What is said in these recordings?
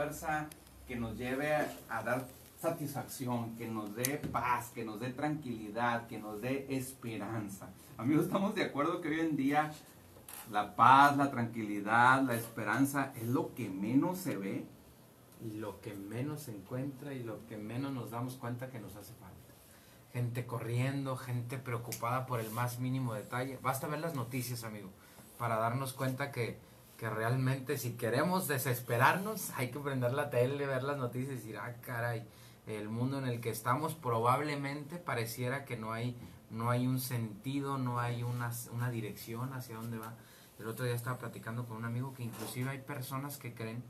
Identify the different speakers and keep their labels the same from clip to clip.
Speaker 1: fuerza que nos lleve a dar satisfacción, que nos dé paz, que nos dé tranquilidad, que nos dé esperanza. Amigos, estamos de acuerdo que hoy en día la paz, la tranquilidad, la esperanza es lo que menos se ve.
Speaker 2: Y lo que menos se encuentra y lo que menos nos damos cuenta que nos hace falta. Gente corriendo, gente preocupada por el más mínimo detalle. Basta ver las noticias, amigo, para darnos cuenta que, que realmente si queremos desesperarnos, hay que prender la tele, ver las noticias y decir, ah, caray, el mundo en el que estamos probablemente pareciera que no hay, no hay un sentido, no hay una, una dirección hacia dónde va. El otro día estaba platicando con un amigo que inclusive hay personas que creen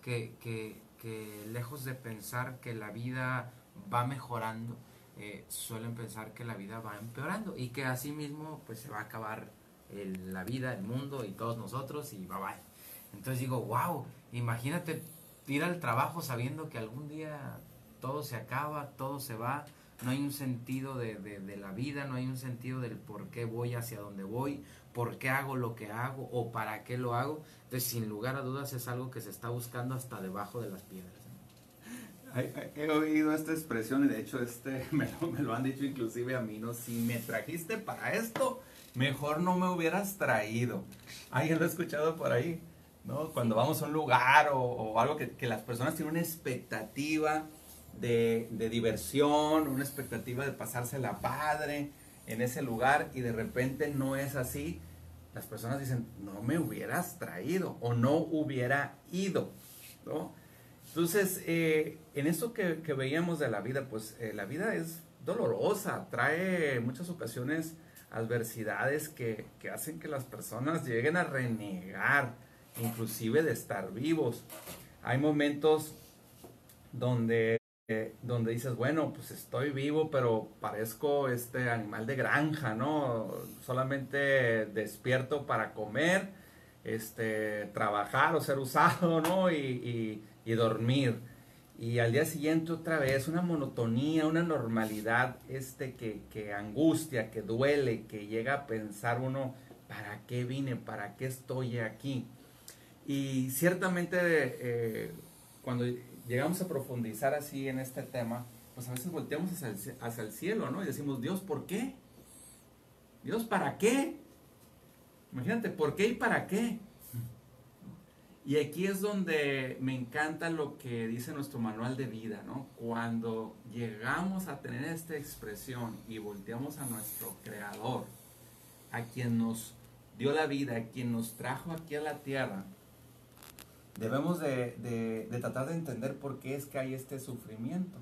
Speaker 2: que, que, que lejos de pensar que la vida va mejorando, eh, suelen pensar que la vida va empeorando y que así mismo pues se va a acabar el- la vida, el mundo y todos nosotros y bye bye. Entonces digo, wow, imagínate ir al trabajo sabiendo que algún día todo se acaba, todo se va, no hay un sentido de, de- de la vida, no hay un sentido del por qué voy hacia donde voy, por qué hago lo que hago o para qué lo hago. Entonces, sin lugar a dudas, es algo que se está buscando hasta debajo de las piedras.
Speaker 1: He oído esta expresión y de hecho este me lo, me lo han dicho inclusive a mí, ¿no? Si me trajiste para esto, mejor no me hubieras traído. ¿Alguien lo ha escuchado por ahí? ¿No? Cuando vamos a un lugar o, algo que, las personas tienen una expectativa de, de diversión, una expectativa de pasársela padre en ese lugar y de repente no es así, las personas dicen, no me hubieras traído o no hubiera ido, ¿no? Entonces, eh, en esto que, que veíamos de la vida, pues eh, la vida es dolorosa, trae muchas ocasiones adversidades que, que hacen que las personas lleguen a renegar, inclusive de estar vivos. Hay momentos donde, donde dices, bueno, pues estoy vivo, pero parezco este animal de granja, ¿no? Solamente despierto para comer, este, trabajar o ser usado, ¿no? Y- y dormir. Y al día siguiente otra vez una monotonía, una normalidad este, que, que angustia, que duele, que llega a pensar uno, ¿para qué vine? ¿Para qué estoy aquí? Y ciertamente eh, cuando llegamos a profundizar así en este tema, pues a veces volteamos hacia el, hacia el cielo, ¿no? Y decimos, Dios, ¿por qué? Dios, ¿para qué? Imagínate, ¿por qué y para qué? Y aquí es donde me encanta lo que dice nuestro manual de vida, ¿no? Cuando llegamos a tener esta expresión y volteamos a nuestro creador, a quien nos dio la vida, a quien nos trajo aquí a la tierra, debemos de, de- tratar de entender por qué es que hay este sufrimiento.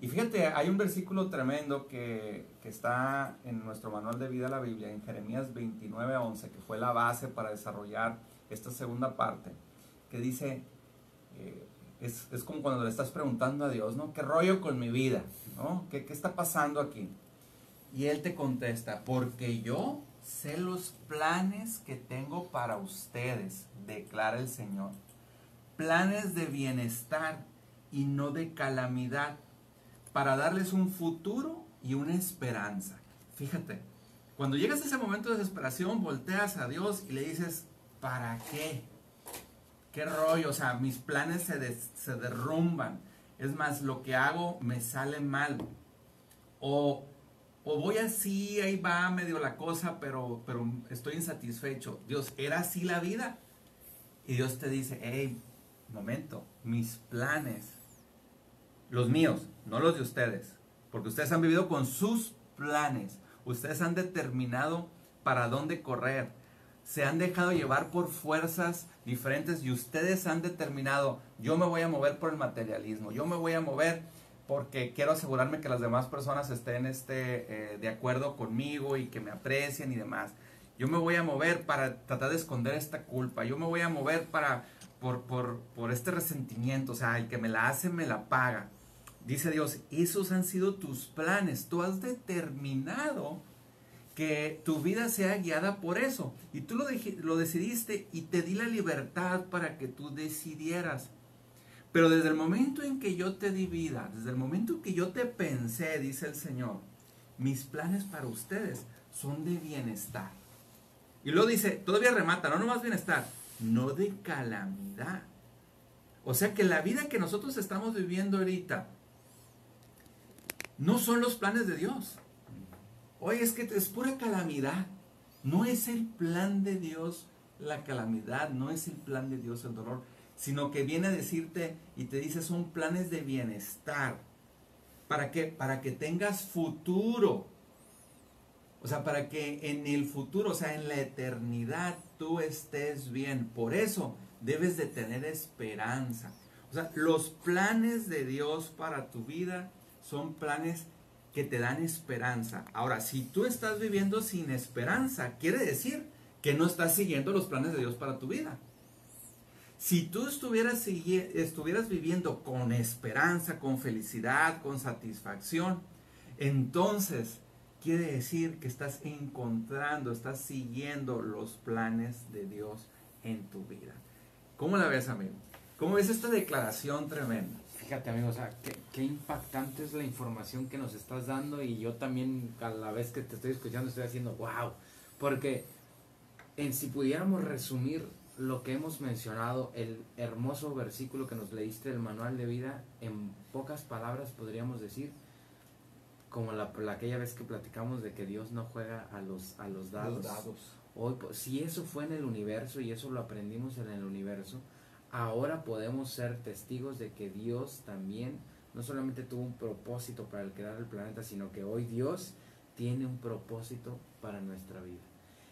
Speaker 1: Y fíjate, hay un versículo tremendo que, que está en nuestro manual de vida, la Biblia, en Jeremías 29, 11, que fue la base para desarrollar esta segunda parte, que dice, eh, es, es como cuando le estás preguntando a Dios, ¿no? ¿Qué rollo con mi vida? ¿No? ¿Qué, qué está pasando aquí? Y Él te contesta, porque yo sé los planes que tengo para ustedes, declara el Señor. Planes de bienestar y no de calamidad, para darles un futuro y una esperanza. Fíjate, cuando llegas a ese momento de desesperación, volteas a Dios y le dices, ¿para qué? ¿Qué rollo? O sea, mis planes se, se derrumban. Es más, lo que hago me sale mal. O, o voy así, ahí va medio la cosa, pero, pero estoy insatisfecho. Dios, ¿era así la vida? Y Dios te dice, hey, momento, mis planes, los míos, no los de ustedes, porque ustedes han vivido con sus planes, ustedes han determinado para dónde correr, se han dejado llevar por fuerzas diferentes y ustedes han determinado, yo me voy a mover por el materialismo, yo me voy a mover porque quiero asegurarme que las demás personas estén este, eh, de acuerdo conmigo y que me aprecien y demás. Yo me voy a mover para tratar de esconder esta culpa. Yo me voy a mover para por, por, por este resentimiento. O sea, el que me la hace me la paga. Dice Dios, esos han sido tus planes. Tú has determinado que tu vida sea guiada por eso. Y tú lo, lo decidiste y te di la libertad para que tú decidieras. Pero desde el momento en que yo te di vida, desde el momento en que yo te pensé, dice el Señor, mis planes para ustedes son de bienestar. Y luego dice, todavía remata, no nomás bienestar, no de calamidad. O sea que la vida que nosotros estamos viviendo ahorita no son los planes de Dios. Oye, es que es pura calamidad. No es el plan de Dios la calamidad, no es el plan de Dios el dolor, sino que viene a decirte y te dice son planes de bienestar. ¿Para qué? Para que tengas futuro. O sea, para que en el futuro, o sea, en la eternidad, tú estés bien. Por eso debes de tener esperanza. O sea, los planes de Dios para tu vida son planes que te dan esperanza. Ahora, si tú estás viviendo sin esperanza, quiere decir que no estás siguiendo los planes de Dios para tu vida. Si tú estuvieras, viviendo con esperanza, con felicidad, con satisfacción, entonces quiere decir que estás encontrando, estás siguiendo los planes de Dios en tu vida. ¿Cómo la ves, amigo? ¿Cómo ves esta declaración tremenda?
Speaker 2: Fíjate, amigo, o sea, qué, impactante es la información que nos estás dando y yo también a la vez que te estoy escuchando estoy haciendo wow, porque en si pudiéramos resumir lo que hemos mencionado, el hermoso versículo que nos leíste del manual de vida, en pocas palabras podríamos decir, como la, aquella vez que platicamos de que Dios no juega a los, a los dados. Hoy, pues, si eso fue en el universo y eso lo aprendimos en el universo, ahora podemos ser testigos de que Dios también no solamente tuvo un propósito para el crear el planeta, sino que hoy Dios tiene un propósito para nuestra vida.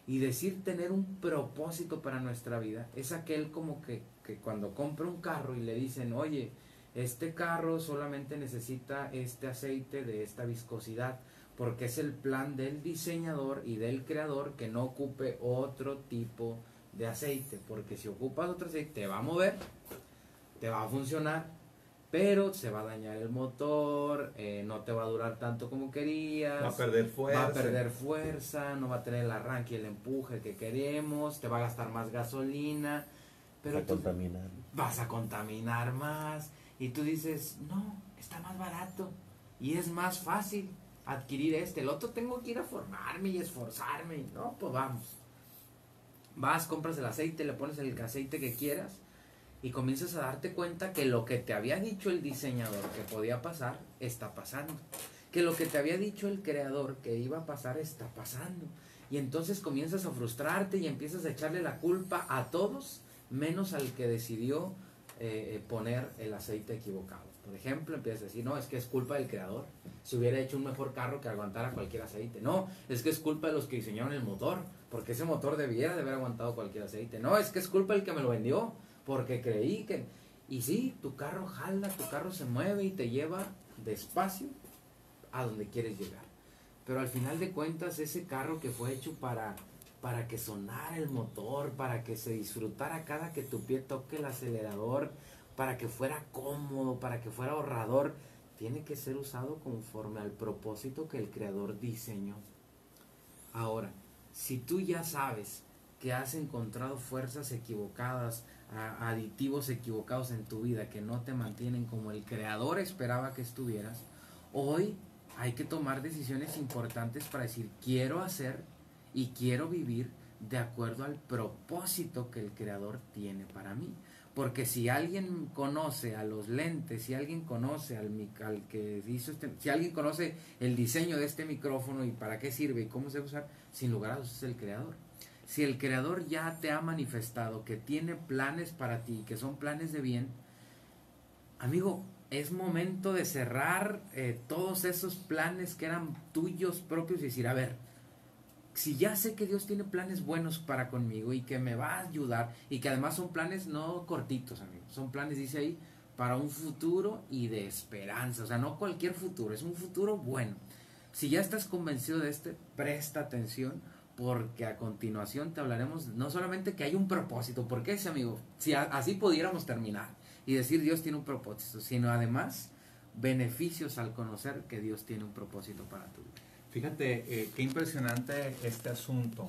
Speaker 2: Y decir tener un propósito para nuestra vida es aquel como que, que cuando compra un carro y le dicen, oye, este carro solamente necesita este aceite de esta viscosidad, porque es el plan del diseñador y del creador que no ocupe otro tipo de de aceite, porque si ocupas otro aceite te va a mover, te va a funcionar, pero se va a dañar el motor, eh, no te va a durar tanto como querías,
Speaker 1: va a perder fuerza,
Speaker 2: va a perder fuerza, no va a tener el arranque y el empuje que queremos, te va a gastar más gasolina, pero
Speaker 3: vas a contaminar.
Speaker 2: vas a contaminar más y tú dices, no, está más barato y es más fácil adquirir este, el otro tengo que ir a formarme y esforzarme, no, pues vamos Vas, compras el aceite, le pones el aceite que quieras y comienzas a darte cuenta que lo que te había dicho el diseñador que podía pasar, está pasando. Que lo que te había dicho el creador que iba a pasar, está pasando. Y entonces comienzas a frustrarte y empiezas a echarle la culpa a todos, menos al que decidió eh, poner el aceite equivocado. Por ejemplo, empiezas a decir, no, es que es culpa del creador. Si hubiera hecho un mejor carro que aguantara cualquier aceite. No, es que es culpa de los que diseñaron el motor, porque ese motor debiera de haber aguantado cualquier aceite. No, es que es culpa del que me lo vendió, porque creí que... Y sí, tu carro jala, tu carro se mueve y te lleva despacio a donde quieres llegar. Pero al final de cuentas, ese carro que fue hecho para, para que sonara el motor, para que se disfrutara cada que tu pie toque el acelerador, para que fuera cómodo, para que fuera ahorrador, tiene que ser usado conforme al propósito que el creador diseñó. Ahora, si tú ya sabes que has encontrado fuerzas equivocadas, aditivos equivocados en tu vida que no te mantienen como el creador esperaba que estuvieras, hoy hay que tomar decisiones importantes para decir quiero hacer y quiero vivir de acuerdo al propósito que el creador tiene para mí. Porque si alguien conoce a los lentes, si alguien conoce al, al que hizo este, si alguien conoce el diseño de este micrófono y para qué sirve y cómo se usa, sin lugar a dudas es el creador. Si el creador ya te ha manifestado que tiene planes para ti, que son planes de bien, amigo, es momento de cerrar eh, todos esos planes que eran tuyos propios y decir, a ver, si ya sé que Dios tiene planes buenos para conmigo y que me va a ayudar y que además son planes no cortitos, amigos, son planes, dice ahí, para un futuro y de esperanza, o sea, no cualquier futuro, es un futuro bueno. Si ya estás convencido de este, presta atención porque a continuación te hablaremos no solamente que hay un propósito, porque ese amigo, si así pudiéramos terminar y decir Dios tiene un propósito, sino además beneficios al conocer que Dios tiene un propósito para tu vida.
Speaker 1: Fíjate eh, qué impresionante este asunto.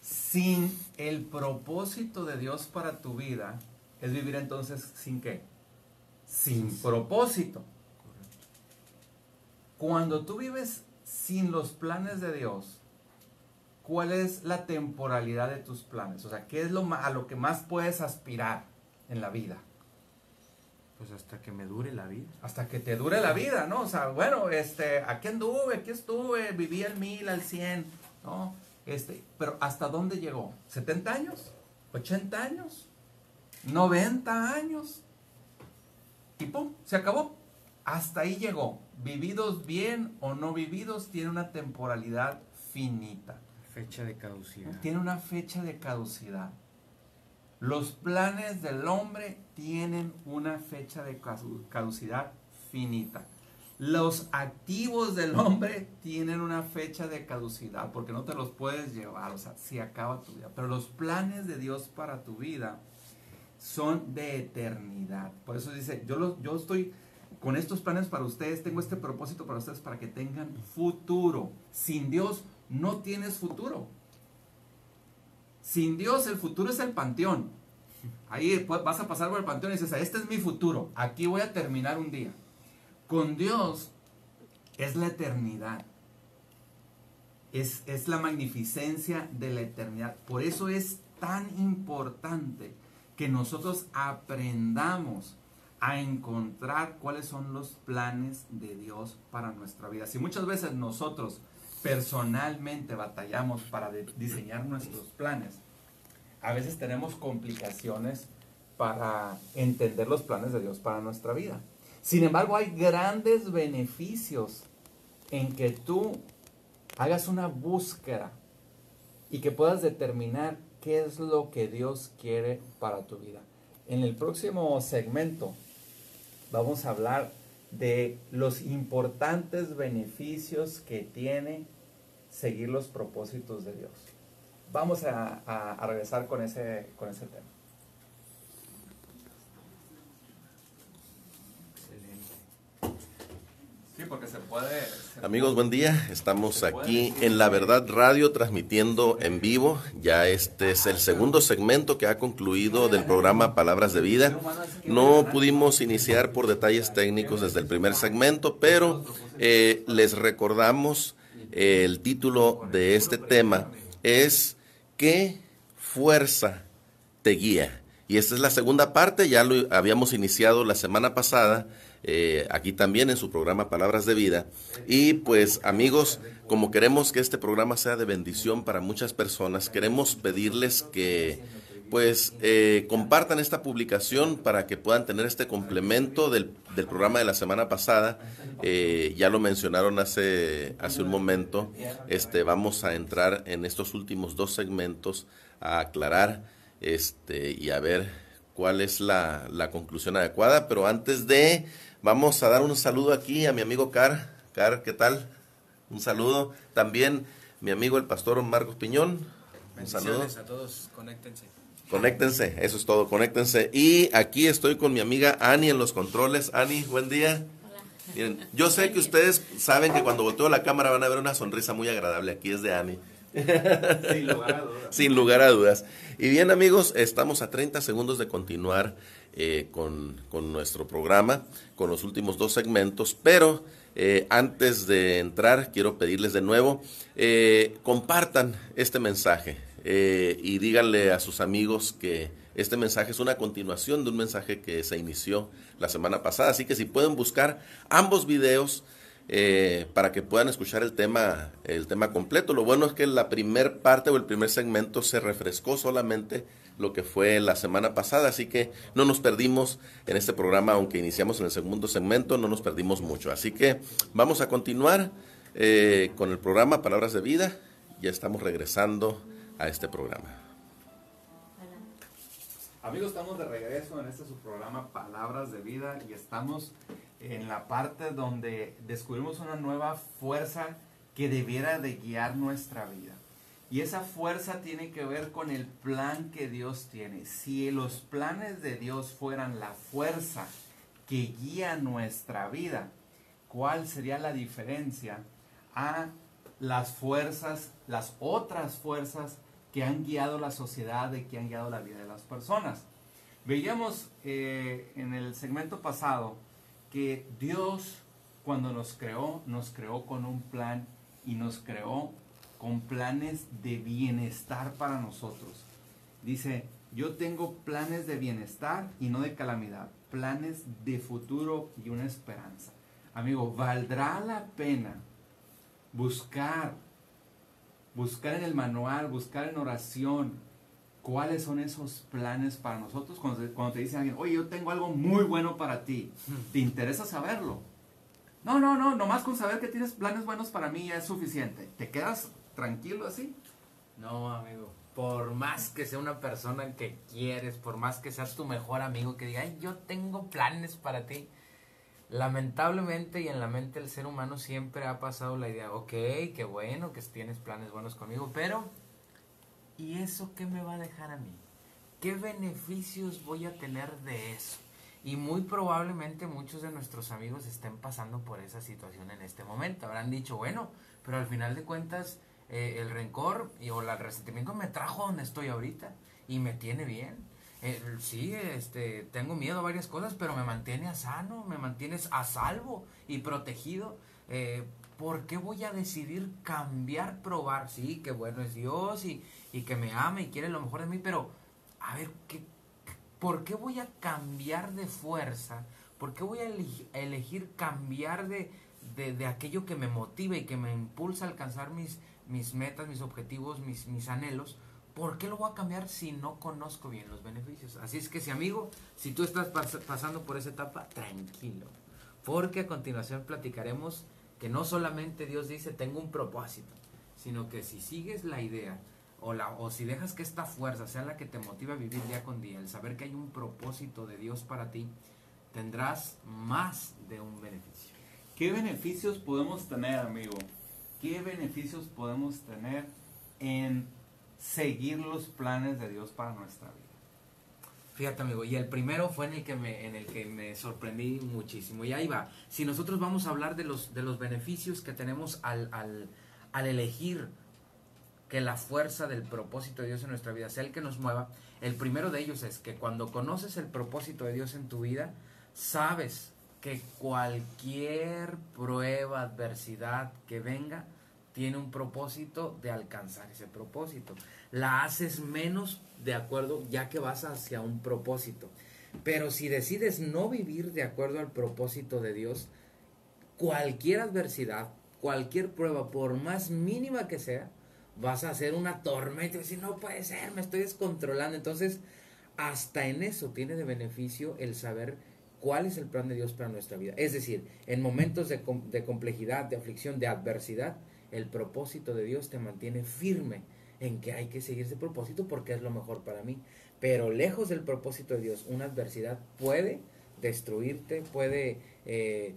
Speaker 1: Sin el propósito de Dios para tu vida, es vivir entonces sin qué? Sin propósito. Cuando tú vives sin los planes de Dios, ¿cuál es la temporalidad de tus planes? O sea, ¿qué es lo a lo que más puedes aspirar? en la vida?
Speaker 2: Pues hasta que me dure la vida.
Speaker 1: Hasta que te dure la vida, ¿no? O sea, bueno, este, aquí anduve, aquí estuve, viví al mil, al cien, ¿no? Este, pero ¿hasta dónde llegó? ¿70 años? ¿80 años? ¿90 años? Y pum, se acabó. Hasta ahí llegó. Vividos bien o no vividos, tiene una temporalidad finita.
Speaker 2: Fecha de caducidad.
Speaker 1: Tiene una fecha de caducidad. Los planes del hombre tienen una fecha de caducidad finita. Los activos del hombre tienen una fecha de caducidad porque no te los puedes llevar, o sea, si acaba tu vida. Pero los planes de Dios para tu vida son de eternidad. Por eso dice, yo, yo estoy con estos planes para ustedes, tengo este propósito para ustedes para que tengan futuro. Sin Dios no tienes futuro. Sin Dios el futuro es el panteón. Ahí vas a pasar por el panteón y dices, este es mi futuro, aquí voy a terminar un día. Con Dios es la eternidad. Es, es la magnificencia de la eternidad. Por eso es tan importante que nosotros aprendamos a encontrar cuáles son los planes de Dios para nuestra vida. Si muchas veces nosotros personalmente batallamos para diseñar nuestros planes, a veces tenemos complicaciones para entender los planes de Dios para nuestra vida. Sin embargo, hay grandes beneficios en que tú hagas una búsqueda y que puedas determinar qué es lo que Dios quiere para tu vida. En el próximo segmento vamos a hablar de los importantes beneficios que tiene seguir los propósitos de Dios. Vamos a, regresar con ese, con ese tema. Sí, porque se puede,
Speaker 3: Amigos, buen día. Estamos aquí en La Verdad Radio transmitiendo en vivo. Ya este es el segundo segmento que ha concluido del programa Palabras de Vida. No pudimos iniciar por detalles técnicos desde el primer segmento, pero eh, les recordamos el título de este tema es ¿Qué fuerza te guía? Y esta es la segunda parte, ya lo habíamos iniciado la semana pasada eh, aquí también en su programa Palabras de Vida. Y pues amigos, como queremos que este programa sea de bendición para muchas personas, queremos pedirles que pues eh, compartan esta publicación para que puedan tener este complemento del, del programa de la semana pasada. Eh, ya lo mencionaron hace, hace un momento. Este, vamos a entrar en estos últimos dos segmentos a aclarar este, y a ver cuál es la, la conclusión adecuada. Pero antes de Vamos a dar un saludo aquí a mi amigo Car. Car, ¿qué tal? Un saludo. También mi amigo el pastor Marcos Piñón. Un saludo.
Speaker 2: a todos, conéctense.
Speaker 3: Conéctense, eso es todo, conéctense. Y aquí estoy con mi amiga Ani en los controles. Ani, buen día. Hola. Miren, yo sé que ustedes saben que cuando volteo la cámara van a ver una sonrisa muy agradable. Aquí es de Ani.
Speaker 1: Sin lugar a dudas.
Speaker 3: Sin lugar a dudas. Y bien amigos, estamos a 30 segundos de continuar eh, con, nuestro programa, con los últimos dos segmentos, pero eh, antes de entrar quiero pedirles de nuevo, eh, compartan este mensaje y díganle a sus amigos que este mensaje es una continuación de un mensaje que se inició la semana pasada, así que si pueden buscar ambos videos, para que puedan escuchar el tema, el tema completo. Lo bueno es que la primer parte o el primer segmento se refrescó solamente lo que fue la semana pasada, así que no nos perdimos en este programa, aunque iniciamos en el segundo segmento, no nos perdimos mucho. Así que vamos a continuar eh, con el programa Palabras de Vida, ya estamos regresando a este programa.
Speaker 1: Amigos, estamos de regreso en este su programa Palabras de Vida y estamos en la parte donde descubrimos una nueva fuerza que debiera de guiar nuestra vida. Y esa fuerza tiene que ver con el plan que Dios tiene. Si los planes de Dios fueran la fuerza que guía nuestra vida, ¿cuál sería la diferencia a las fuerzas, las otras fuerzas que han guiado la sociedad y que han guiado la vida de las personas? Veíamos eh, en el segmento pasado que Dios cuando nos creó, nos creó con un plan y nos creó con planes de bienestar para nosotros. Dice, Yo tengo planes de bienestar y no de calamidad, planes de futuro y una esperanza. Amigo, valdrá la pena buscar, buscar en el manual, buscar en oración, cuáles son esos planes para nosotros. Cuando, te- cuando te dice alguien, oye, yo tengo algo muy bueno para ti, ¿te interesa saberlo? No, no, no, nomás con saber que tienes planes buenos para mí ya es suficiente. ¿Te quedas tranquilo así?
Speaker 2: No, amigo. Por más que sea una persona que quieres, por más que seas tu mejor amigo que diga, "Ay, yo tengo planes para ti. Lamentablemente y en la mente del ser humano siempre ha pasado la idea, ok, qué bueno que tienes planes buenos conmigo, pero ¿y eso qué me va a dejar a mí? ¿Qué beneficios voy a tener de eso? Y muy probablemente muchos de nuestros amigos estén pasando por esa situación en este momento. Habrán dicho, bueno, pero al final de cuentas eh, el rencor y, o el resentimiento me trajo donde estoy ahorita y me tiene bien. Eh, sí, este, tengo miedo a varias cosas, pero me mantiene a sano, me mantienes a salvo y protegido. Eh, ¿Por qué voy a decidir cambiar, probar? Sí, que bueno es Dios y, y que me ama y quiere lo mejor de mí, pero a ver, ¿qué, ¿por qué voy a cambiar de fuerza? ¿Por qué voy a eleg- a elegir cambiar de, de, de aquello que me motiva y que me impulsa a alcanzar mis, mis metas, mis objetivos, mis, mis anhelos? ¿Por qué lo voy a cambiar si no conozco bien los beneficios? Así es que si amigo, si tú estás pas- pasando por esa etapa, tranquilo. Porque a continuación platicaremos que no solamente Dios dice tengo un propósito, sino que si sigues la idea o, o si dejas que esta fuerza sea la que te motiva a vivir día con día, el saber que hay un propósito de Dios para ti, tendrás más de un beneficio.
Speaker 1: ¿Qué beneficios podemos tener, amigo? ¿Qué beneficios podemos tener en seguir los planes de Dios para nuestra vida?
Speaker 2: Fíjate amigo, y el primero fue en el que me, en el que me sorprendí muchísimo. Y ahí va. Si nosotros vamos a hablar de los, de los beneficios que tenemos al, al, al elegir que la fuerza del propósito de Dios en nuestra vida sea el que nos mueva, el primero de ellos es que cuando conoces el propósito de Dios en tu vida, sabes que cualquier prueba, adversidad que venga, tiene un propósito de alcanzar ese propósito. La haces menos de acuerdo ya que vas hacia un propósito. Pero si decides no vivir de acuerdo al propósito de Dios, cualquier adversidad, cualquier prueba, por más mínima que sea, vas a hacer una tormenta y decir, no puede ser, me estoy descontrolando. Entonces, hasta en eso tiene de beneficio el saber cuál es el plan de Dios para nuestra vida. Es decir, en momentos de, com- de complejidad, de aflicción, de adversidad, el propósito de Dios te mantiene firme en que hay que seguir ese propósito porque es lo mejor para mí. Pero lejos del propósito de Dios, una adversidad puede destruirte, puede eh,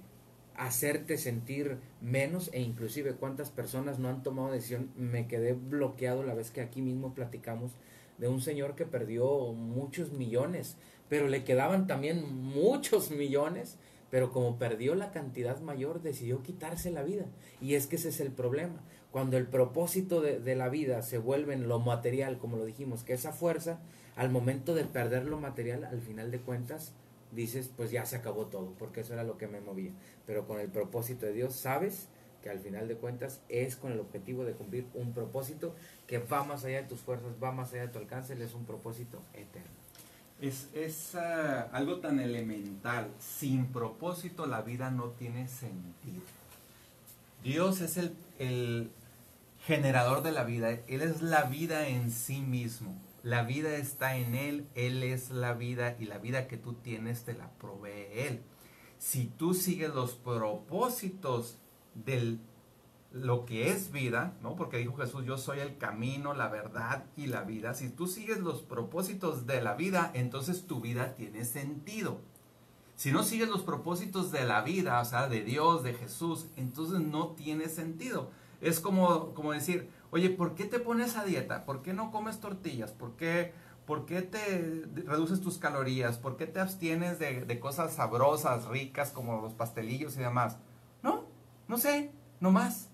Speaker 2: hacerte sentir menos e inclusive cuántas personas no han tomado decisión. Me quedé bloqueado la vez que aquí mismo platicamos de un señor que perdió muchos millones, pero le quedaban también muchos millones, pero como perdió la cantidad mayor decidió quitarse la vida. Y es que ese es el problema. Cuando el propósito de, de la vida se vuelve en lo material, como lo dijimos, que esa fuerza, al momento de perder lo material, al final de cuentas, dices, pues ya se acabó todo, porque eso era lo que me movía. Pero con el propósito de Dios, sabes que al final de cuentas es con el objetivo de cumplir un propósito que va más allá de tus fuerzas, va más allá de tu alcance, es un propósito eterno.
Speaker 1: Es, es ah, algo tan elemental. Sin propósito la vida no tiene sentido. Dios es el, el generador de la vida. Él es la vida en sí mismo. La vida está en Él. Él es la vida y la vida que tú tienes te la provee Él. Si tú sigues los propósitos del lo que es vida, ¿no? Porque dijo Jesús, yo soy el camino, la verdad y la vida. Si tú sigues los propósitos de la vida, entonces tu vida tiene sentido. Si no sigues los propósitos de la vida, o sea, de Dios, de Jesús, entonces no tiene sentido. Es como, como decir, oye, ¿por qué te pones a dieta? ¿Por qué no comes tortillas? ¿Por qué, por qué te reduces tus calorías? ¿Por qué te abstienes de, de cosas sabrosas, ricas, como los pastelillos y demás? No, no sé, no más.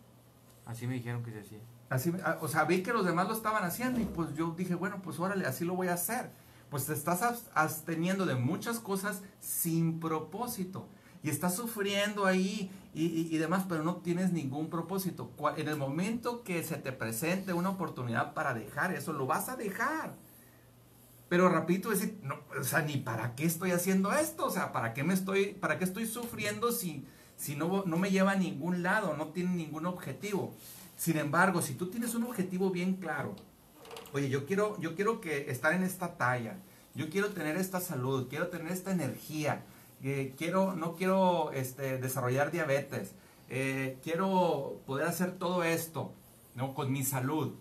Speaker 2: Así me dijeron que se hacía.
Speaker 1: Así, ah, o sea, vi que los demás lo estaban haciendo y pues yo dije, bueno, pues órale, así lo voy a hacer. Pues te estás abs- absteniendo de muchas cosas sin propósito. Y estás sufriendo ahí y, y- y demás, pero no tienes ningún propósito. En el momento que se te presente una oportunidad para dejar eso, lo vas a dejar. Pero rapidito decir, no, o sea, ni para qué estoy haciendo esto, o sea, para qué me estoy, para qué estoy sufriendo si, si no, no me lleva a ningún lado, no tiene ningún objetivo. Sin embargo, si tú tienes un objetivo bien claro, oye, yo quiero, yo quiero que estar en esta talla, yo quiero tener esta salud, quiero tener esta energía, eh, quiero, no quiero este, desarrollar diabetes, eh, quiero poder hacer todo esto, ¿no? Con mi salud.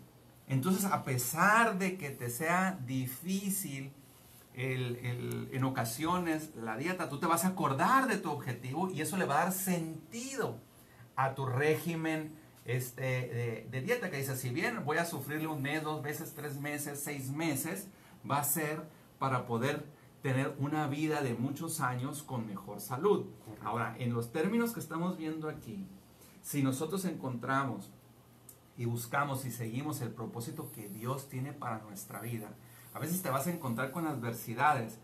Speaker 1: Entonces, a pesar de que te sea difícil en ocasiones la dieta, tú te vas a acordar de tu objetivo y eso le va a dar sentido a tu régimen este, de, dieta. Que dice, si bien voy a sufrirle un mes, dos veces, tres meses, seis meses, va a ser para poder tener una vida de muchos años con mejor salud. Ahora, en los términos que estamos viendo aquí, si nosotros encontramos y buscamos y seguimos el propósito que Dios tiene para nuestra vida, a veces te vas a encontrar con adversidades,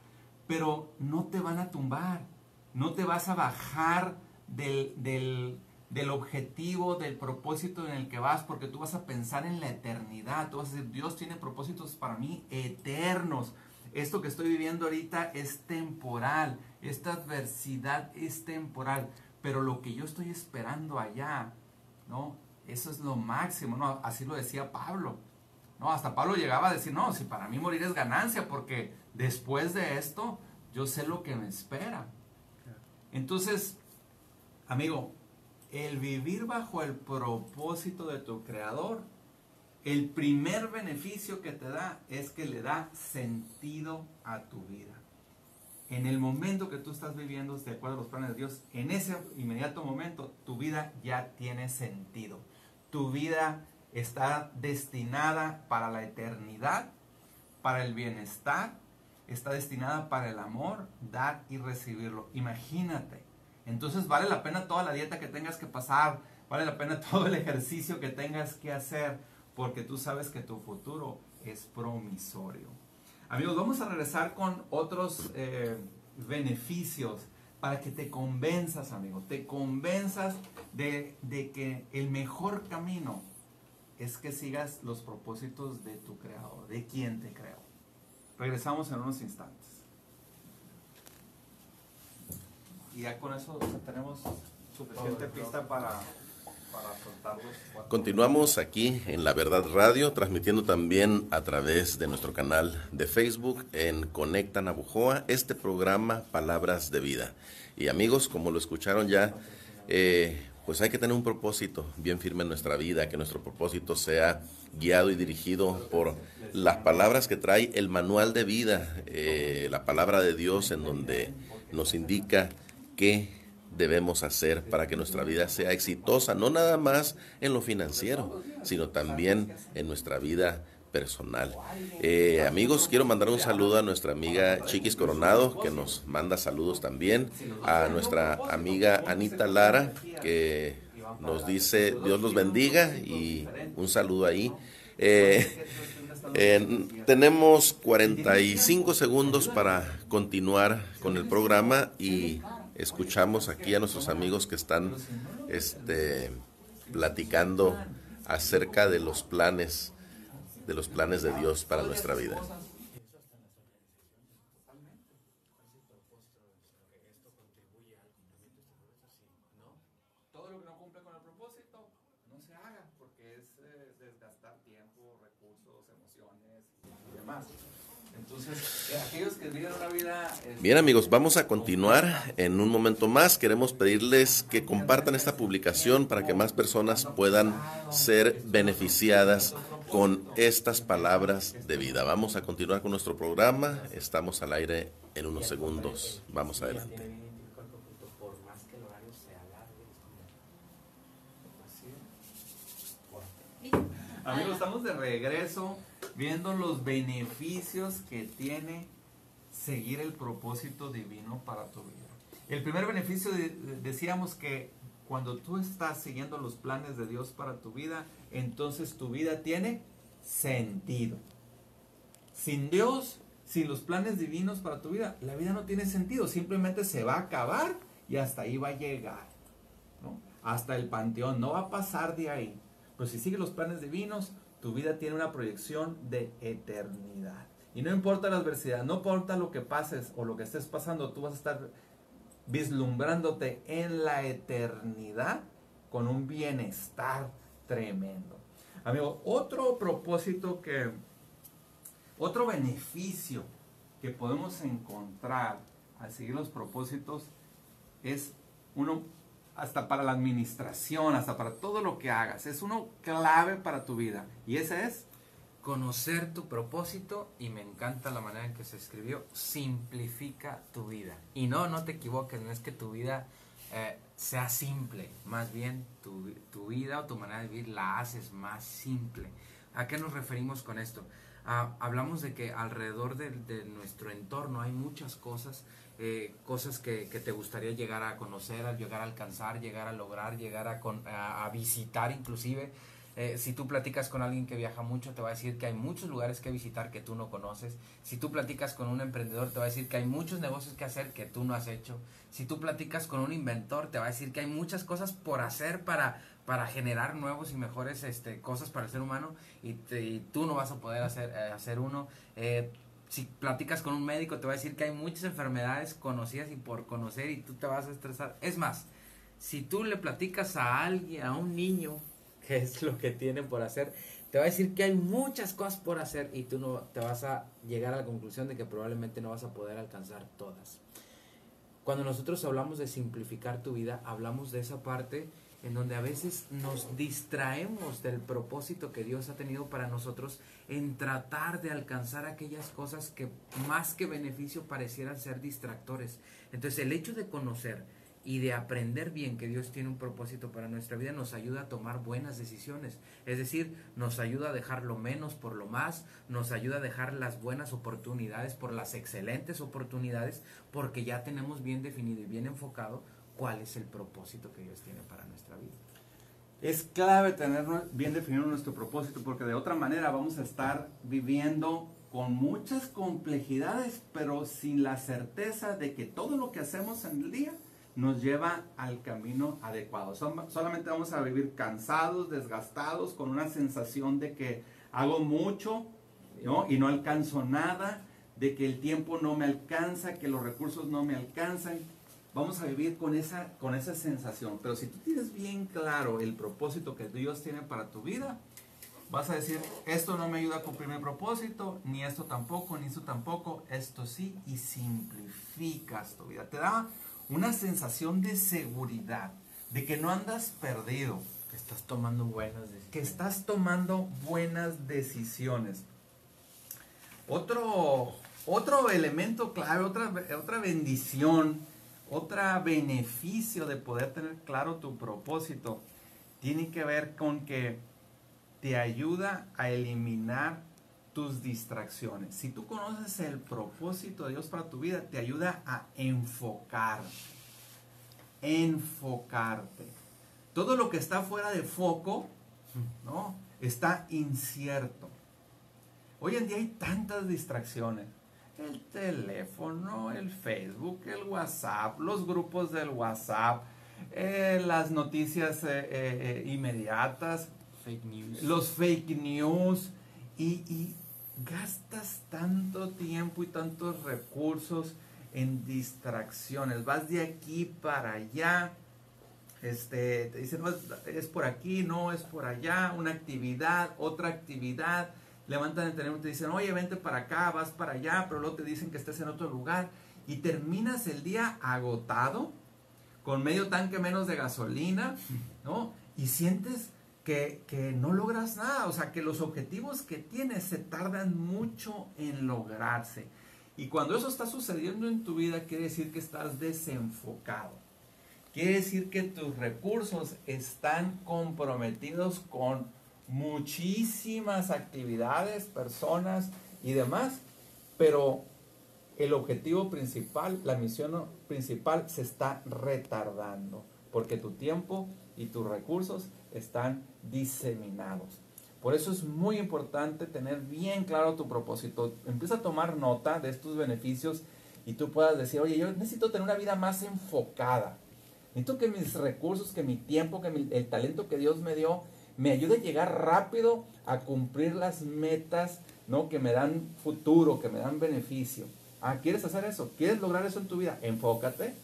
Speaker 1: pero no te van a tumbar, no te vas a bajar del, del, objetivo, del propósito en el que vas, porque tú vas a pensar en la eternidad, tú vas a decir, Dios tiene propósitos para mí eternos. Esto que estoy viviendo ahorita es temporal, esta adversidad es temporal, pero lo que yo estoy esperando allá, ¿no? Eso es lo máximo, ¿no? Así lo decía Pablo. No, hasta Pablo llegaba a decir, no, si para mí morir es ganancia, porque después de esto yo sé lo que me espera. Entonces, amigo, el vivir bajo el propósito de tu creador, el primer beneficio que te da es que le da sentido a tu vida. En el momento que tú estás viviendo de acuerdo a los planes de Dios, en ese inmediato momento tu vida ya tiene sentido. Tu vida está destinada para la eternidad, para el bienestar, está destinada para el amor, dar y recibirlo. Imagínate. Entonces vale la pena toda la dieta que tengas que pasar, vale la pena todo el ejercicio que tengas que hacer, porque tú sabes que tu futuro es promisorio. Amigos, vamos a regresar con otros eh, beneficios para que te convenzas, amigo, te convenzas de, de que el mejor camino es que sigas los propósitos de tu creador, de quien te creó. Regresamos en unos instantes. Y ya con eso tenemos suficiente pista para, para soltarlos.
Speaker 3: Continuamos aquí en La Verdad Radio, transmitiendo también a través de nuestro canal de Facebook en Conecta Nabujoa, este programa Palabras de Vida. Y amigos, como lo escucharon ya, eh, pues hay que tener un propósito bien firme en nuestra vida, que nuestro propósito sea guiado y dirigido por las palabras que trae el manual de vida, eh, la palabra de Dios en donde nos indica qué debemos hacer para que nuestra vida sea exitosa, no nada más en lo financiero, sino también en nuestra vida personal. Eh, amigos, quiero mandar un saludo a nuestra amiga Chiquis Coronado, que nos manda saludos también, a nuestra amiga Anita Lara, que nos dice Dios los bendiga y un saludo ahí. Eh, tenemos 45 segundos para continuar con el programa y escuchamos aquí a nuestros amigos que están este, platicando acerca de los planes de los planes de Dios para nuestra vida. Bien amigos, vamos a continuar en un momento más. Queremos pedirles que compartan esta publicación para que más personas puedan ser beneficiadas con estas palabras de vida. Vamos a continuar con nuestro programa. Estamos al aire en unos segundos. Vamos adelante.
Speaker 1: Amigos, estamos de regreso viendo los beneficios que tiene seguir el propósito divino para tu vida. El primer beneficio decíamos que cuando tú estás siguiendo los planes de Dios para tu vida, entonces tu vida tiene sentido. Sin Dios, sin los planes divinos para tu vida, la vida no tiene sentido. Simplemente se va a acabar y hasta ahí va a llegar. Hasta el panteón, no va a pasar de ahí. Pero si sigues los planes divinos, tu vida tiene una proyección de eternidad. Y no importa la adversidad, no importa lo que pases o lo que estés pasando, tú vas a estar vislumbrándote en la eternidad con un bienestar tremendo. Amigo, otro propósito que, otro beneficio que podemos encontrar al seguir los propósitos es uno hasta para la administración, hasta para todo lo que hagas. Es uno clave para tu vida. Y ese es
Speaker 2: conocer tu propósito y me encanta la manera en que se escribió, simplifica tu vida. Y no, no te equivoques, no es que tu vida eh, sea simple, más bien tu, tu, vida o tu manera de vivir la haces más simple. ¿A qué nos referimos con esto? Ah, hablamos de que alrededor de, nuestro entorno hay muchas cosas, eh, cosas que, que, te gustaría llegar a conocer, llegar a alcanzar, llegar a lograr, llegar a, con, a visitar inclusive. Eh, si tú platicas con alguien que viaja mucho, te va a decir que hay muchos lugares que visitar que tú no conoces. Si tú platicas con un emprendedor, te va a decir que hay muchos negocios que hacer que tú no has hecho. Si tú platicas con un inventor, te va a decir que hay muchas cosas por hacer para, para generar nuevos y mejores este, cosas para el ser humano y, te, y tú no vas a poder hacer, eh, hacer uno. Eh, si platicas con un médico, te va a decir que hay muchas enfermedades conocidas y por conocer y tú te vas a estresar. Es más, si tú le platicas a alguien, a un niño, qué es lo que tienen por hacer, te va a decir que hay muchas cosas por hacer y tú no te vas a llegar a la conclusión de que probablemente no vas a poder alcanzar todas. Cuando nosotros hablamos de simplificar tu vida, hablamos de esa parte en donde a veces nos distraemos del propósito que Dios ha tenido para nosotros en tratar de alcanzar aquellas cosas que más que beneficio parecieran ser distractores. Entonces el hecho de conocer, y de aprender bien que Dios tiene un propósito para nuestra vida nos ayuda a tomar buenas decisiones. Es decir, nos ayuda a dejar lo menos por lo más, nos ayuda a dejar las buenas oportunidades por las excelentes oportunidades, porque ya tenemos bien definido y bien enfocado cuál es el propósito que Dios tiene para nuestra vida.
Speaker 1: Es clave tener bien definido nuestro propósito, porque de otra manera vamos a estar viviendo con muchas complejidades, pero sin la certeza de que todo lo que hacemos en el día nos lleva al camino adecuado. solamente vamos a vivir cansados, desgastados, con una sensación de que hago mucho y no alcanzo nada, de que el tiempo no me alcanza, que los recursos no me alcanzan. Vamos a vivir con esa, con esa sensación. Pero si tú tienes bien claro el propósito que Dios tiene para tu vida, vas a decir, esto no me ayuda a cumplir mi propósito, ni esto tampoco, ni esto tampoco, esto sí, y simplificas tu vida. Te da una sensación de seguridad, de que no andas perdido.
Speaker 2: Que estás tomando buenas decisiones.
Speaker 1: Que estás tomando buenas decisiones. Otro, otro elemento clave, otra, otra bendición, otro beneficio de poder tener claro tu propósito, tiene que ver con que te ayuda a eliminar tus distracciones. Si tú conoces el propósito de Dios para tu vida, te ayuda a enfocar. Enfocarte. Todo lo que está fuera de foco, ¿no? Está incierto. Hoy en día hay tantas distracciones. El teléfono, el Facebook, el WhatsApp, los grupos del WhatsApp, eh, las noticias eh, eh, inmediatas,
Speaker 2: fake news.
Speaker 1: los fake news, y, y, gastas tanto tiempo y tantos recursos en distracciones. Vas de aquí para allá. Este, te dicen, no, es, por aquí, no, es por allá, una actividad, otra actividad. Levantan el teléfono y te dicen, oye, vente para acá, vas para allá, pero luego te dicen que estés en otro lugar. Y terminas el día agotado, con medio tanque menos de gasolina, ¿no? Y sientes que, no logras nada, o sea, que los objetivos que tienes se tardan mucho en lograrse. Y cuando eso está sucediendo en tu vida, quiere decir que estás desenfocado. Quiere decir que tus recursos están comprometidos con muchísimas actividades, personas y demás, pero el objetivo principal, la misión principal se está retardando, porque tu tiempo y tus recursos están diseminados. Por eso es muy importante tener bien claro tu propósito. Empieza a tomar nota de estos beneficios y tú puedas decir, oye, yo necesito tener una vida más enfocada. Necesito que mis recursos, que mi tiempo, que el talento que Dios me dio, me ayude a llegar rápido a cumplir las metas ¿no? Que me dan futuro, que me dan beneficio. Ah, ¿quieres hacer eso? ¿Quieres lograr eso en tu vida? Enfócate,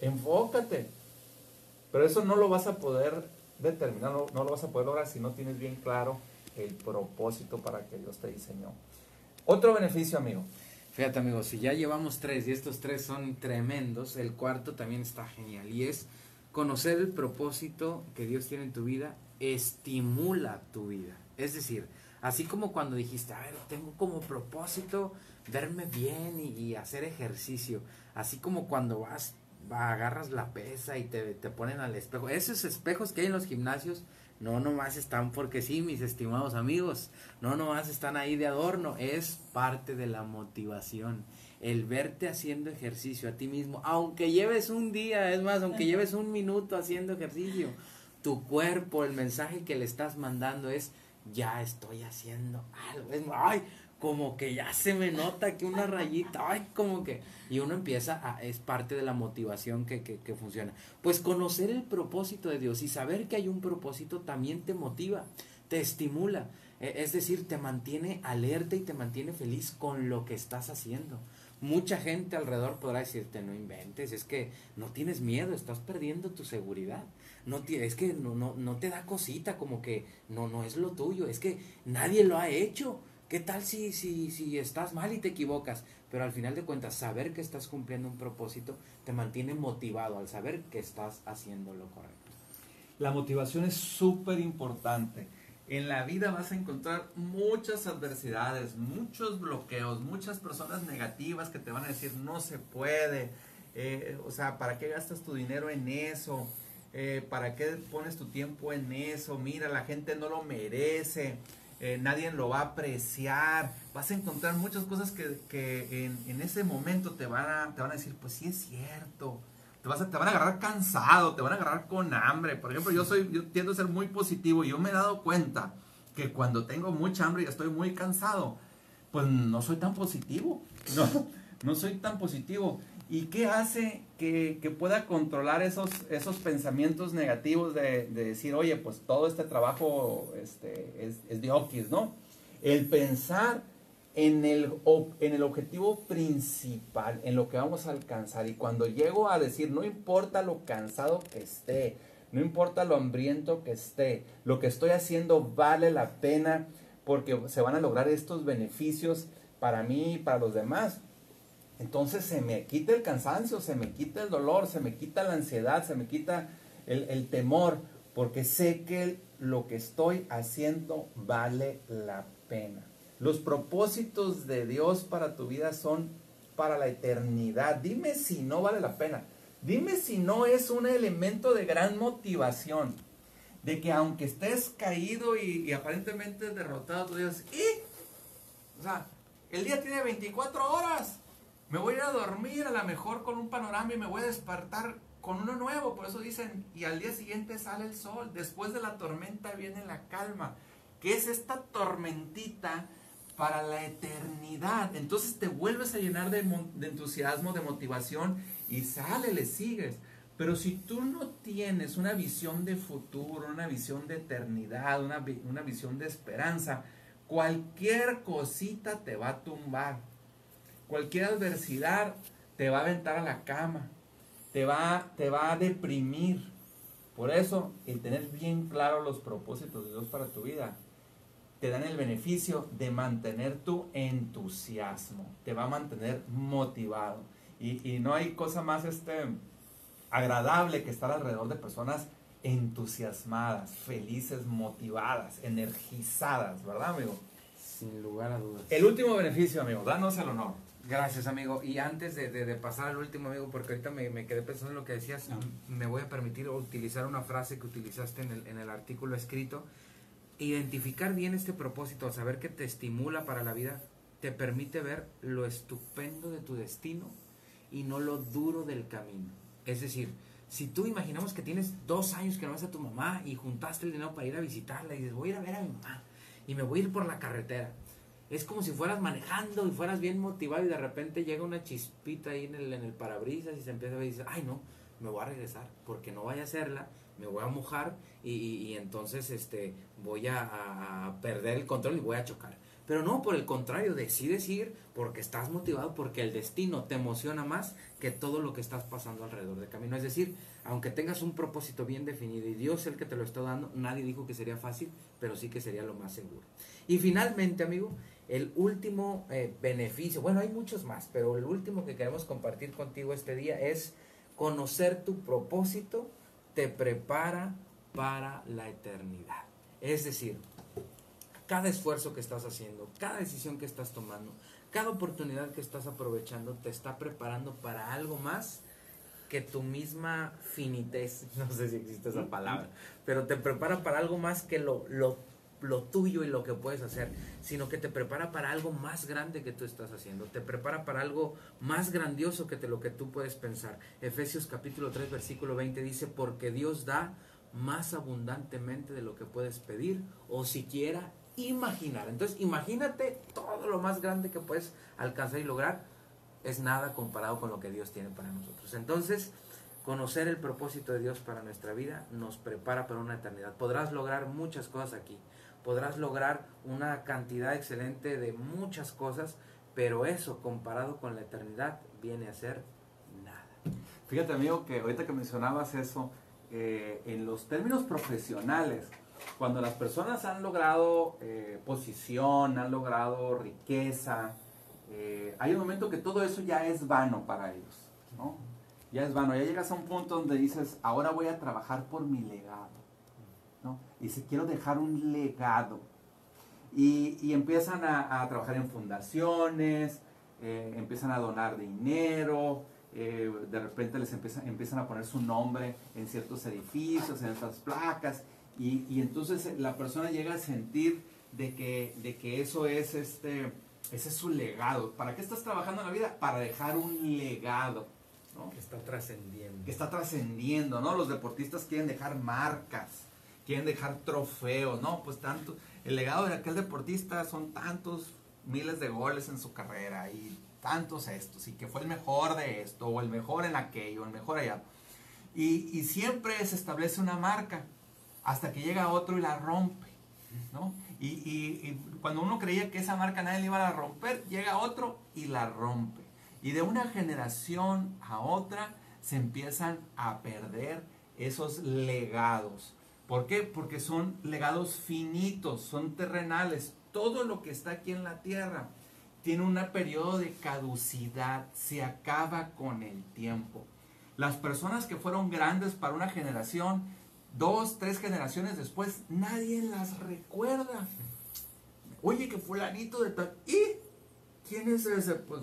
Speaker 1: enfócate. Pero eso no lo vas a poder determinar, no, no lo vas a poder lograr si no tienes bien claro el propósito para que Dios te diseñó. Otro beneficio, amigo.
Speaker 2: Fíjate, amigo, si ya llevamos tres y estos tres son tremendos, el cuarto también está genial y es conocer el propósito que Dios tiene en tu vida estimula tu vida. Es decir, así como cuando dijiste, a ver, tengo como propósito verme bien y, hacer ejercicio, así como cuando vas, agarras la pesa y te, te ponen al espejo, esos espejos que hay en los gimnasios, no nomás están porque sí, mis estimados amigos. No nomás están ahí de adorno. Es parte de la motivación. El verte haciendo ejercicio a ti mismo. Aunque lleves un día, es más, aunque lleves un minuto haciendo ejercicio. Tu cuerpo, el mensaje que le estás mandando es, ya estoy haciendo algo. Es, ay, como que ya se me nota que una rayita, ay, como que, y uno empieza a, es parte de la motivación que, que, que, funciona. Pues conocer el propósito de Dios y saber que hay un propósito también te motiva, te estimula, e, es decir, te mantiene alerta y te mantiene feliz con lo que estás haciendo. Mucha gente alrededor podrá decirte, no inventes, es que no tienes miedo, estás perdiendo tu seguridad. No es que no, no, no te da cosita, como que no, no es lo tuyo, es que nadie lo ha hecho ¿Qué tal si, si, si estás mal y te equivocas? Pero al final de cuentas, saber que estás cumpliendo un propósito te mantiene motivado al saber que estás haciendo lo correcto.
Speaker 1: La motivación es súper importante. En la vida vas a encontrar muchas adversidades, muchos bloqueos, muchas personas negativas que te van a decir no se puede. Eh, o sea, ¿para qué gastas tu dinero en eso? Eh, ¿Para qué pones tu tiempo en eso? Mira, la gente no lo merece. Eh, nadie lo va a apreciar, vas a encontrar muchas cosas que, en, ese momento te van, a, te van a decir, pues sí es cierto, te, vas a, te van a agarrar cansado, te van a agarrar con hambre. Por ejemplo, yo, soy, yo tiendo a ser muy positivo y yo me he dado cuenta que cuando tengo mucha hambre y estoy muy cansado, pues no soy tan positivo, no, no soy tan positivo. ¿Y qué hace que, pueda controlar esos, esos pensamientos negativos de, decir, oye, pues todo este trabajo este, es, de okis, ¿no? El pensar en el, en el objetivo principal, en lo que vamos a alcanzar. Y cuando llego a decir, no importa lo cansado que esté, no importa lo hambriento que esté, lo que estoy haciendo vale la pena porque se van a lograr estos beneficios para mí y para los demás entonces se me quita el cansancio, se me quita el dolor, se me quita la ansiedad, se me quita el, temor, porque sé que lo que estoy haciendo vale la pena. Los propósitos de Dios para tu vida son para la eternidad. Dime si no vale la pena. Dime si no es un elemento de gran motivación. De que aunque estés caído y, aparentemente derrotado, tú digas, ¿y? O sea, el día tiene 24 horas. Me voy a ir a dormir a lo mejor con un panorama y me voy a despertar con uno nuevo. Por eso dicen, y al día siguiente sale el sol. Después de la tormenta viene la calma. ¿Qué es esta tormentita para la eternidad? Entonces te vuelves a llenar de, entusiasmo, de motivación y sale, le sigues. Pero si tú no tienes una visión de futuro, una visión de eternidad, una, una visión de esperanza, cualquier cosita te va a tumbar Cualquier adversidad te va a aventar a la cama, te va, te va a deprimir. Por eso, el tener bien claro los propósitos de Dios para tu vida, te dan el beneficio de mantener tu entusiasmo, te va a mantener motivado. Y, no hay cosa más este, agradable que estar alrededor de personas entusiasmadas, felices, motivadas, energizadas, ¿verdad, amigo?
Speaker 2: Sin lugar a dudas.
Speaker 1: El último beneficio, amigo, danos el honor.
Speaker 2: Gracias, amigo. Y antes de, de, pasar al último, amigo, porque ahorita me, me, quedé pensando en lo que decías, me voy a permitir utilizar una frase que utilizaste en el, en el artículo escrito. Identificar bien este propósito, saber que te estimula para la vida, te permite ver lo estupendo de tu destino y no lo duro del camino. Es decir, si tú imaginamos que tienes dos años que no ves a tu mamá y juntaste el dinero para ir a visitarla y dices, voy a ir a ver a mi mamá y me voy a ir por la carretera es como si fueras manejando y fueras bien motivado y de repente llega una chispita ahí en el, en el parabrisas y se empieza a ver y dice, ay no, me voy a regresar porque no vaya a hacerla, me voy a mojar y, y, entonces este, voy a, a, perder el control y voy a chocar. Pero no, por el contrario, decides ir porque estás motivado, porque el destino te emociona más que todo lo que estás pasando alrededor del camino. Es decir, aunque tengas un propósito bien definido y Dios es el que te lo está dando, nadie dijo que sería fácil, pero sí que sería lo más seguro. Y finalmente, amigo, el último eh, beneficio, bueno, hay muchos más, pero el último que queremos compartir contigo este día es conocer tu propósito te prepara para la eternidad. Es decir, cada esfuerzo que estás haciendo, cada decisión que estás tomando, cada oportunidad que estás aprovechando te está preparando para algo más que tu misma finitez, no sé si existe esa palabra, pero te prepara para algo más que lo, lo, lo tuyo y lo que puedes hacer, sino que te prepara para algo más grande que tú estás haciendo, te prepara para algo más grandioso que lo que tú puedes pensar. Efesios capítulo 3 versículo 20 dice, porque Dios da más abundantemente de lo que puedes pedir o siquiera imaginar. Entonces, imagínate todo lo más grande que puedes alcanzar y lograr es nada comparado con lo que Dios tiene para nosotros. Entonces, conocer el propósito de Dios para nuestra vida nos prepara para una eternidad. Podrás lograr muchas cosas aquí. Podrás lograr una cantidad excelente de muchas cosas, pero eso comparado con la eternidad viene a ser nada.
Speaker 1: Fíjate amigo que ahorita que mencionabas eso, eh, en los términos profesionales, cuando las personas han logrado eh, posición, han logrado riqueza, eh, hay un momento que todo eso ya es vano para ellos, ¿no? Ya es vano, ya llegas a un punto donde dices, ahora voy a trabajar por mi legado, ¿no? Y quiero dejar un legado. Y, y empiezan a, a, trabajar en fundaciones, eh, empiezan a donar dinero, eh, de repente les empiezan, empiezan a poner su nombre en ciertos edificios, en estas placas, y, y, entonces la persona llega a sentir de que, de que eso es este, ese es su legado. ¿Para qué estás trabajando en la vida? Para dejar un legado. ¿no?
Speaker 2: Que está trascendiendo.
Speaker 1: Que está trascendiendo, ¿no? Los deportistas quieren dejar marcas, quieren dejar trofeos, ¿no? Pues tanto, el legado de aquel deportista son tantos miles de goles en su carrera y tantos estos, y que fue el mejor de esto, o el mejor en aquello, el mejor allá. Y, y siempre se establece una marca hasta que llega otro y la rompe, ¿no? Y, y, y, cuando uno creía que esa marca nadie le iba a romper, llega otro y la rompe. Y de una generación a otra se empiezan a perder esos legados. ¿Por qué? Porque son legados finitos, son terrenales. Todo lo que está aquí en la tierra tiene un periodo de caducidad, se acaba con el tiempo. Las personas que fueron grandes para una generación, dos, tres generaciones después, nadie las recuerda. Oye, que fulanito de tal. ¿Y quién es ese? Pues,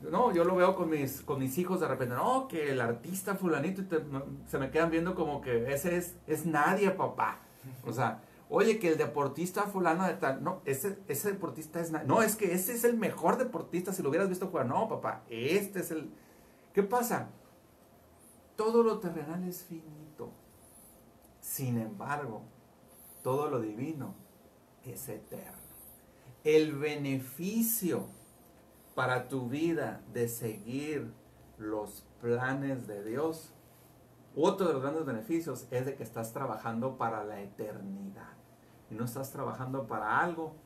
Speaker 1: no, yo lo veo con mis, con mis hijos de repente. No, que el artista fulanito, te, se me quedan viendo como que ese es, es nadie, papá. O sea, oye, que el deportista fulano de tal. No, ese, ese deportista es nadie. No, es que ese es el mejor deportista. Si lo hubieras visto jugar, no, papá, este es el. ¿Qué pasa? Todo lo terrenal es finito. Sin embargo, todo lo divino es eterno. El beneficio para tu vida de seguir los planes de Dios, otro de los grandes beneficios es de que estás trabajando para la eternidad. Y no estás trabajando para algo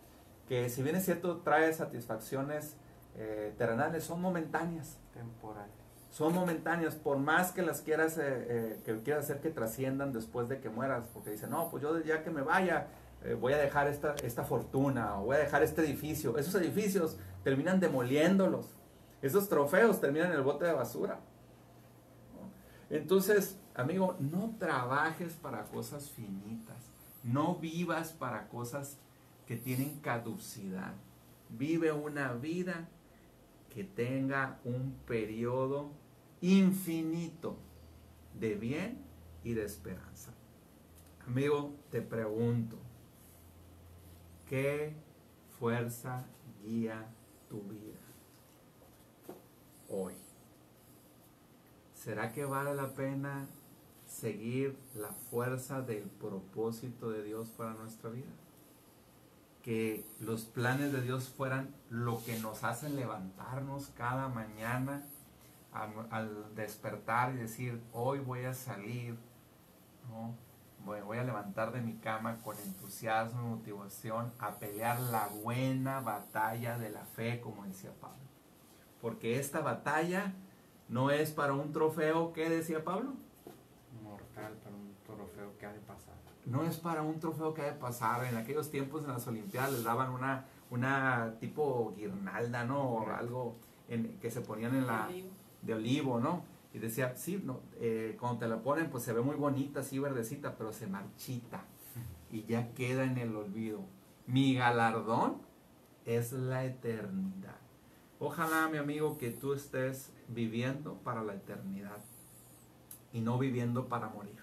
Speaker 1: que si bien es cierto trae satisfacciones eh, terrenales, son momentáneas.
Speaker 2: Temporales
Speaker 1: son momentáneas, por más que las quieras, eh, eh, que quieras hacer que trasciendan después de que mueras, porque dicen, no, pues yo ya que me vaya, eh, voy a dejar esta, esta fortuna, o voy a dejar este edificio. Esos edificios terminan demoliéndolos, esos trofeos terminan en el bote de basura. Entonces, amigo, no trabajes para cosas finitas, no vivas para cosas que tienen caducidad. Vive una vida que tenga un periodo infinito de bien y de esperanza. Amigo, te pregunto, ¿qué fuerza guía tu vida hoy? ¿Será que vale la pena seguir la fuerza del propósito de Dios para nuestra vida? Que los planes de Dios fueran lo que nos hacen levantarnos cada mañana al, al, despertar y decir, hoy voy a salir, ¿no? voy, voy a levantar de mi cama con entusiasmo y motivación a pelear la buena batalla de la fe, como decía Pablo. Porque esta batalla no es para un trofeo, ¿qué decía Pablo?
Speaker 2: Mortal para un trofeo que ha de pasar.
Speaker 1: No es para un trofeo que ha de pasar. En aquellos tiempos en las Olimpiadas les daban una, una tipo guirnalda, ¿no? O algo en, que se ponían en la... De olivo, ¿no? Y decía, sí, no, eh, cuando te la ponen, pues se ve muy bonita, así verdecita, pero se marchita y ya queda en el olvido. Mi galardón es la eternidad. Ojalá, mi amigo, que tú estés viviendo para la eternidad y no viviendo para morir.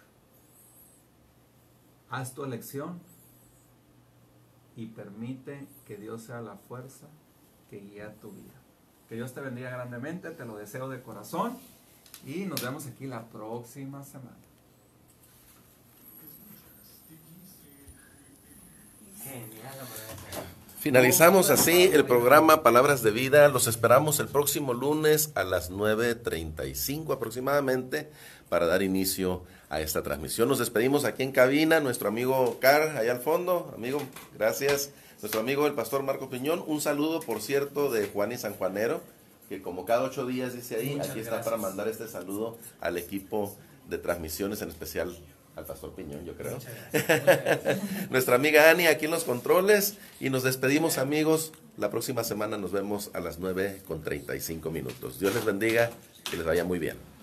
Speaker 1: Haz tu elección y permite que Dios sea la fuerza que guía tu vida. Que Dios te bendiga grandemente, te lo deseo de corazón y nos vemos aquí la próxima semana.
Speaker 3: Finalizamos así el programa Palabras de Vida. Los esperamos el próximo lunes a las 9.35 aproximadamente para dar inicio a esta transmisión. Nos despedimos aquí en cabina, nuestro amigo Car, allá al fondo. Amigo, gracias. Nuestro amigo el pastor Marco Piñón. Un saludo, por cierto, de Juan y San Juanero, que como cada ocho días dice ahí,
Speaker 2: Muchas
Speaker 3: aquí está para mandar este saludo al equipo de transmisiones, en especial al pastor Piñón, yo creo.
Speaker 2: Muchas gracias. Muchas gracias.
Speaker 3: Nuestra amiga Ani aquí en los controles y nos despedimos amigos. La próxima semana nos vemos a las 9 con 35 minutos. Dios les bendiga, que les vaya muy bien.